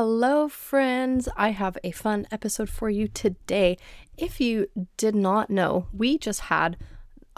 hello, friends. I have a fun episode for you today. If you did not know, we just had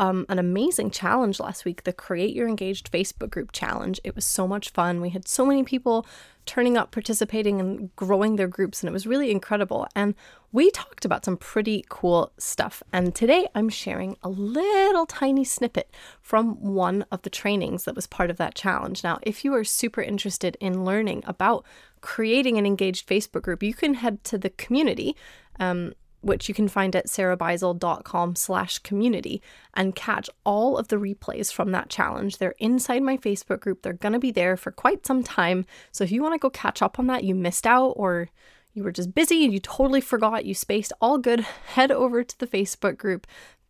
um, an amazing challenge last week the Create Your Engaged Facebook group challenge. It was so much fun. We had so many people turning up, participating, and growing their groups, and it was really incredible. And we talked about some pretty cool stuff. And today I'm sharing a little tiny snippet from one of the trainings that was part of that challenge. Now, if you are super interested in learning about creating an engaged Facebook group, you can head to the community. Um, which you can find at sarahbeisel.com slash community and catch all of the replays from that challenge. They're inside my Facebook group. They're going to be there for quite some time. So if you want to go catch up on that, you missed out or you were just busy and you totally forgot, you spaced, all good, head over to the Facebook group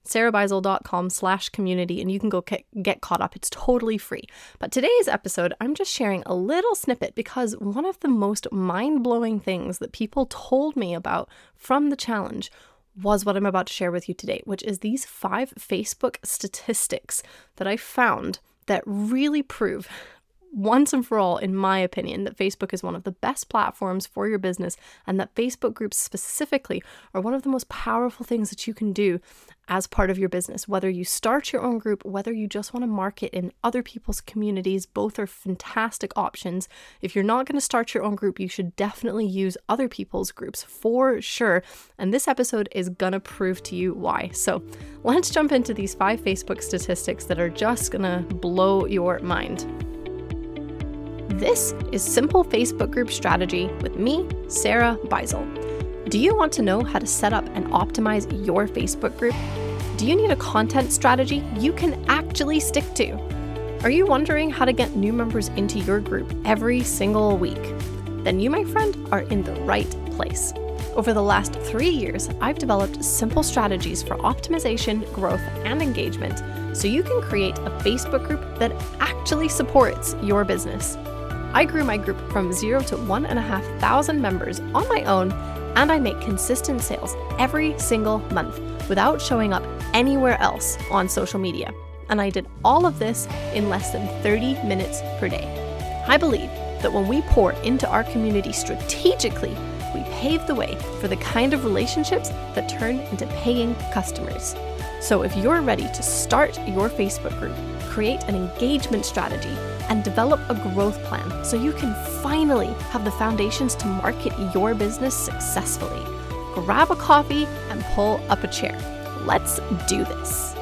sarahbeisel.com slash community and you can go get caught up. It's totally free. But today's episode, I'm just sharing a little snippet because one of the most mind-blowing things that people told me about from the challenge was what I'm about to share with you today, which is these five Facebook statistics that I found that really prove once and for all, in my opinion, that Facebook is one of the best platforms for your business and that Facebook groups specifically are one of the most powerful things that you can do as part of your business. Whether you start your own group, whether you just want to market in other people's communities, both are fantastic options. If you're not going to start your own group, you should definitely use other people's groups for sure. And this episode is going to prove to you why. So let's jump into these five Facebook statistics that are just going to blow your mind. This is Simple Facebook Group Strategy with me, Sarah Beisel. Do you want to know how to set up and optimize your Facebook group? Do you need a content strategy you can actually stick to? Are you wondering how to get new members into your group every single week? Then you, my friend, are in the right place. Over the last three years, I've developed simple strategies for optimization, growth, and engagement so you can create a Facebook group that actually supports your business. I grew my group from zero to one and a half thousand members on my own, and I make consistent sales every single month without showing up anywhere else on social media. And I did all of this in less than 30 minutes per day. I believe that when we pour into our community strategically, we pave the way for the kind of relationships that turn into paying customers. So if you're ready to start your Facebook group, create an engagement strategy, and develop a growth plan so you can finally have the foundations to market your business successfully. Grab a coffee and pull up a chair. Let's do this.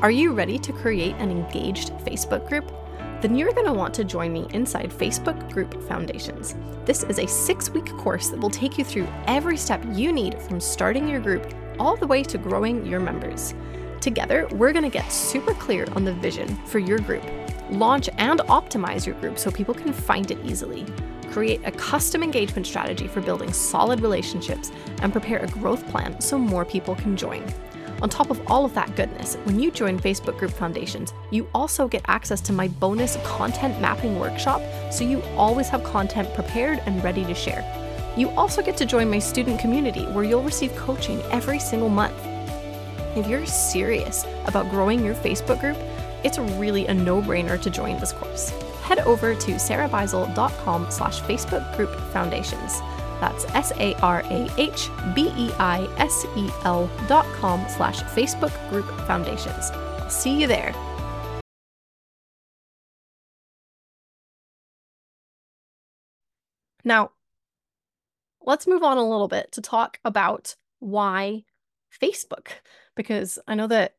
Are you ready to create an engaged Facebook group? Then you're going to want to join me inside Facebook Group Foundations. This is a six week course that will take you through every step you need from starting your group all the way to growing your members. Together, we're going to get super clear on the vision for your group, launch and optimize your group so people can find it easily, create a custom engagement strategy for building solid relationships, and prepare a growth plan so more people can join. On top of all of that goodness, when you join Facebook Group Foundations, you also get access to my bonus content mapping workshop so you always have content prepared and ready to share. You also get to join my student community where you'll receive coaching every single month. If you're serious about growing your Facebook group, it's really a no-brainer to join this course. Head over to sarahbeisel.com slash Facebook group foundations. That's S-A-R-A-H-B-E-I-S-E-L dot com slash Facebook group foundations. I'll see you there. Now, let's move on a little bit to talk about why Facebook because I know that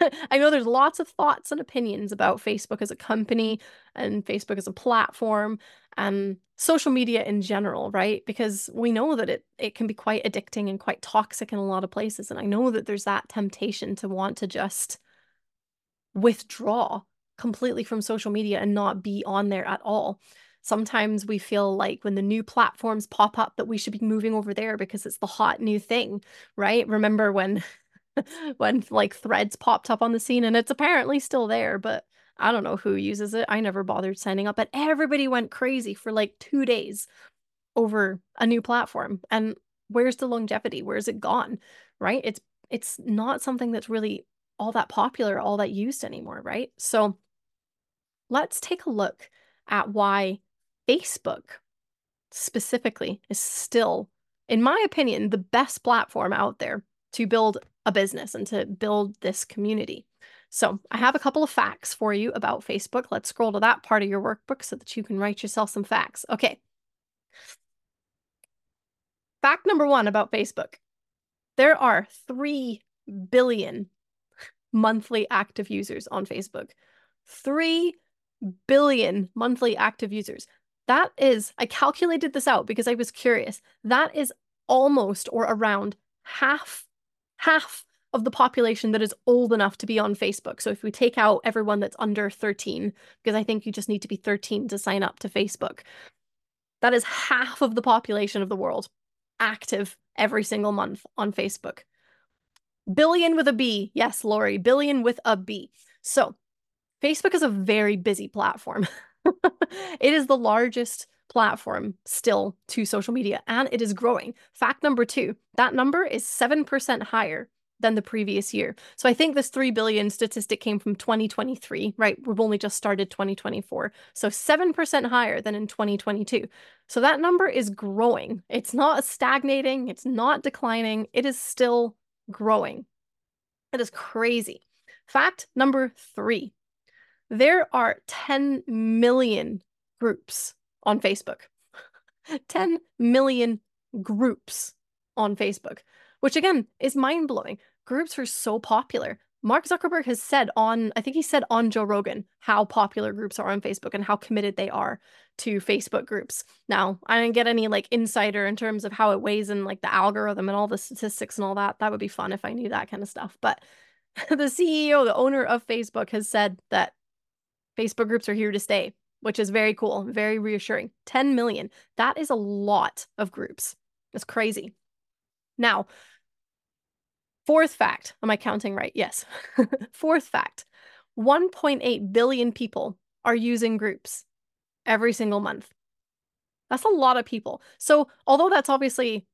I know there's lots of thoughts and opinions about Facebook as a company and Facebook as a platform and social media in general, right? Because we know that it it can be quite addicting and quite toxic in a lot of places and I know that there's that temptation to want to just withdraw completely from social media and not be on there at all sometimes we feel like when the new platforms pop up that we should be moving over there because it's the hot new thing, right? Remember when when like threads popped up on the scene and it's apparently still there, but I don't know who uses it. I never bothered signing up, but everybody went crazy for like 2 days over a new platform. And where's the longevity? Where's it gone? Right? It's it's not something that's really all that popular, all that used anymore, right? So let's take a look at why Facebook specifically is still, in my opinion, the best platform out there to build a business and to build this community. So, I have a couple of facts for you about Facebook. Let's scroll to that part of your workbook so that you can write yourself some facts. Okay. Fact number one about Facebook there are 3 billion monthly active users on Facebook. 3 billion monthly active users. That is, I calculated this out because I was curious. That is almost or around half, half of the population that is old enough to be on Facebook. So if we take out everyone that's under 13, because I think you just need to be 13 to sign up to Facebook, that is half of the population of the world active every single month on Facebook. Billion with a B. Yes, Lori, billion with a B. So Facebook is a very busy platform. it is the largest platform still to social media and it is growing. Fact number two that number is 7% higher than the previous year. So I think this 3 billion statistic came from 2023, right? We've only just started 2024. So 7% higher than in 2022. So that number is growing. It's not stagnating, it's not declining, it is still growing. It is crazy. Fact number three there are 10 million groups on Facebook. 10 million groups on Facebook, which again is mind blowing. Groups are so popular. Mark Zuckerberg has said on, I think he said on Joe Rogan, how popular groups are on Facebook and how committed they are to Facebook groups. Now, I didn't get any like insider in terms of how it weighs in like the algorithm and all the statistics and all that. That would be fun if I knew that kind of stuff. But the CEO, the owner of Facebook, has said that Facebook groups are here to stay, which is very cool, very reassuring. 10 million. That is a lot of groups. It's crazy. Now, fourth fact. Am I counting right? Yes. fourth fact 1.8 billion people are using groups every single month. That's a lot of people. So, although that's obviously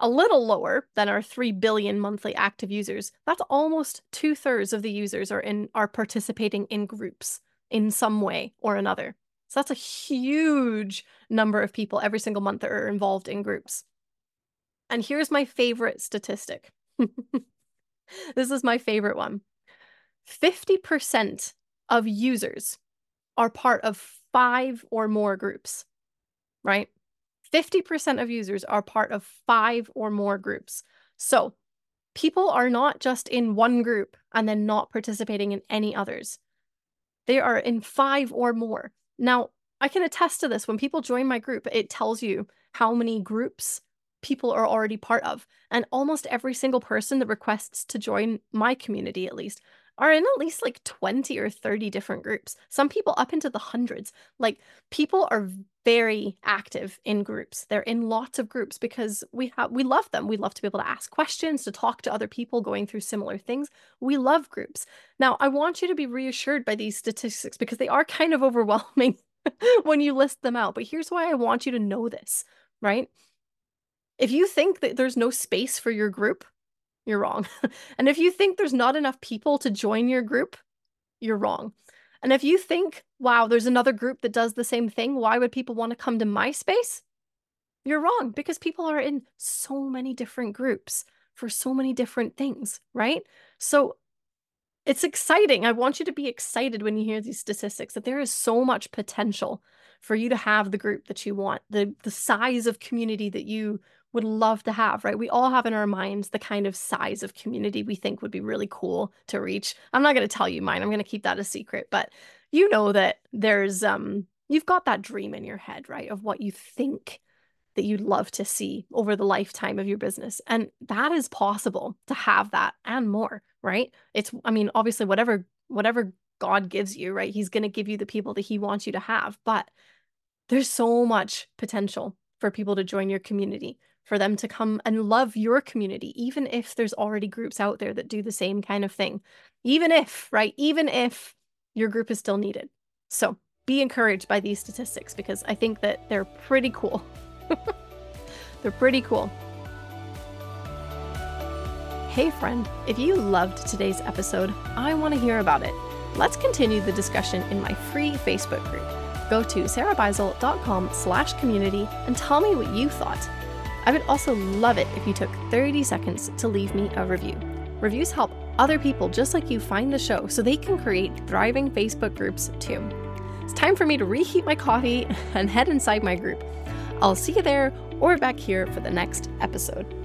a little lower than our 3 billion monthly active users, that's almost two thirds of the users are in are participating in groups in some way or another. So that's a huge number of people every single month that are involved in groups. And here's my favorite statistic. this is my favorite one 50% of users are part of five or more groups, right? 50% of users are part of five or more groups. So people are not just in one group and then not participating in any others. They are in five or more. Now, I can attest to this. When people join my group, it tells you how many groups people are already part of. And almost every single person that requests to join my community, at least, are in at least like 20 or 30 different groups. Some people up into the hundreds. Like people are very active in groups. They're in lots of groups because we have we love them. We love to be able to ask questions, to talk to other people going through similar things. We love groups. Now, I want you to be reassured by these statistics because they are kind of overwhelming when you list them out. But here's why I want you to know this, right? If you think that there's no space for your group, you're wrong. and if you think there's not enough people to join your group, you're wrong. And if you think, wow, there's another group that does the same thing, why would people want to come to my space? You're wrong because people are in so many different groups for so many different things, right? So it's exciting. I want you to be excited when you hear these statistics that there is so much potential for you to have the group that you want, the the size of community that you would love to have, right? We all have in our minds the kind of size of community we think would be really cool to reach. I'm not going to tell you mine. I'm going to keep that a secret, but you know that there's um you've got that dream in your head, right? Of what you think that you'd love to see over the lifetime of your business. And that is possible to have that and more, right? It's I mean, obviously whatever whatever God gives you, right? He's going to give you the people that he wants you to have, but there's so much potential for people to join your community, for them to come and love your community, even if there's already groups out there that do the same kind of thing. Even if, right? Even if your group is still needed. So be encouraged by these statistics because I think that they're pretty cool. they're pretty cool. Hey, friend, if you loved today's episode, I want to hear about it. Let's continue the discussion in my free Facebook group. Go to sarahbeisel.com slash community and tell me what you thought. I would also love it if you took 30 seconds to leave me a review. Reviews help other people just like you find the show so they can create thriving Facebook groups too. It's time for me to reheat my coffee and head inside my group. I'll see you there or back here for the next episode.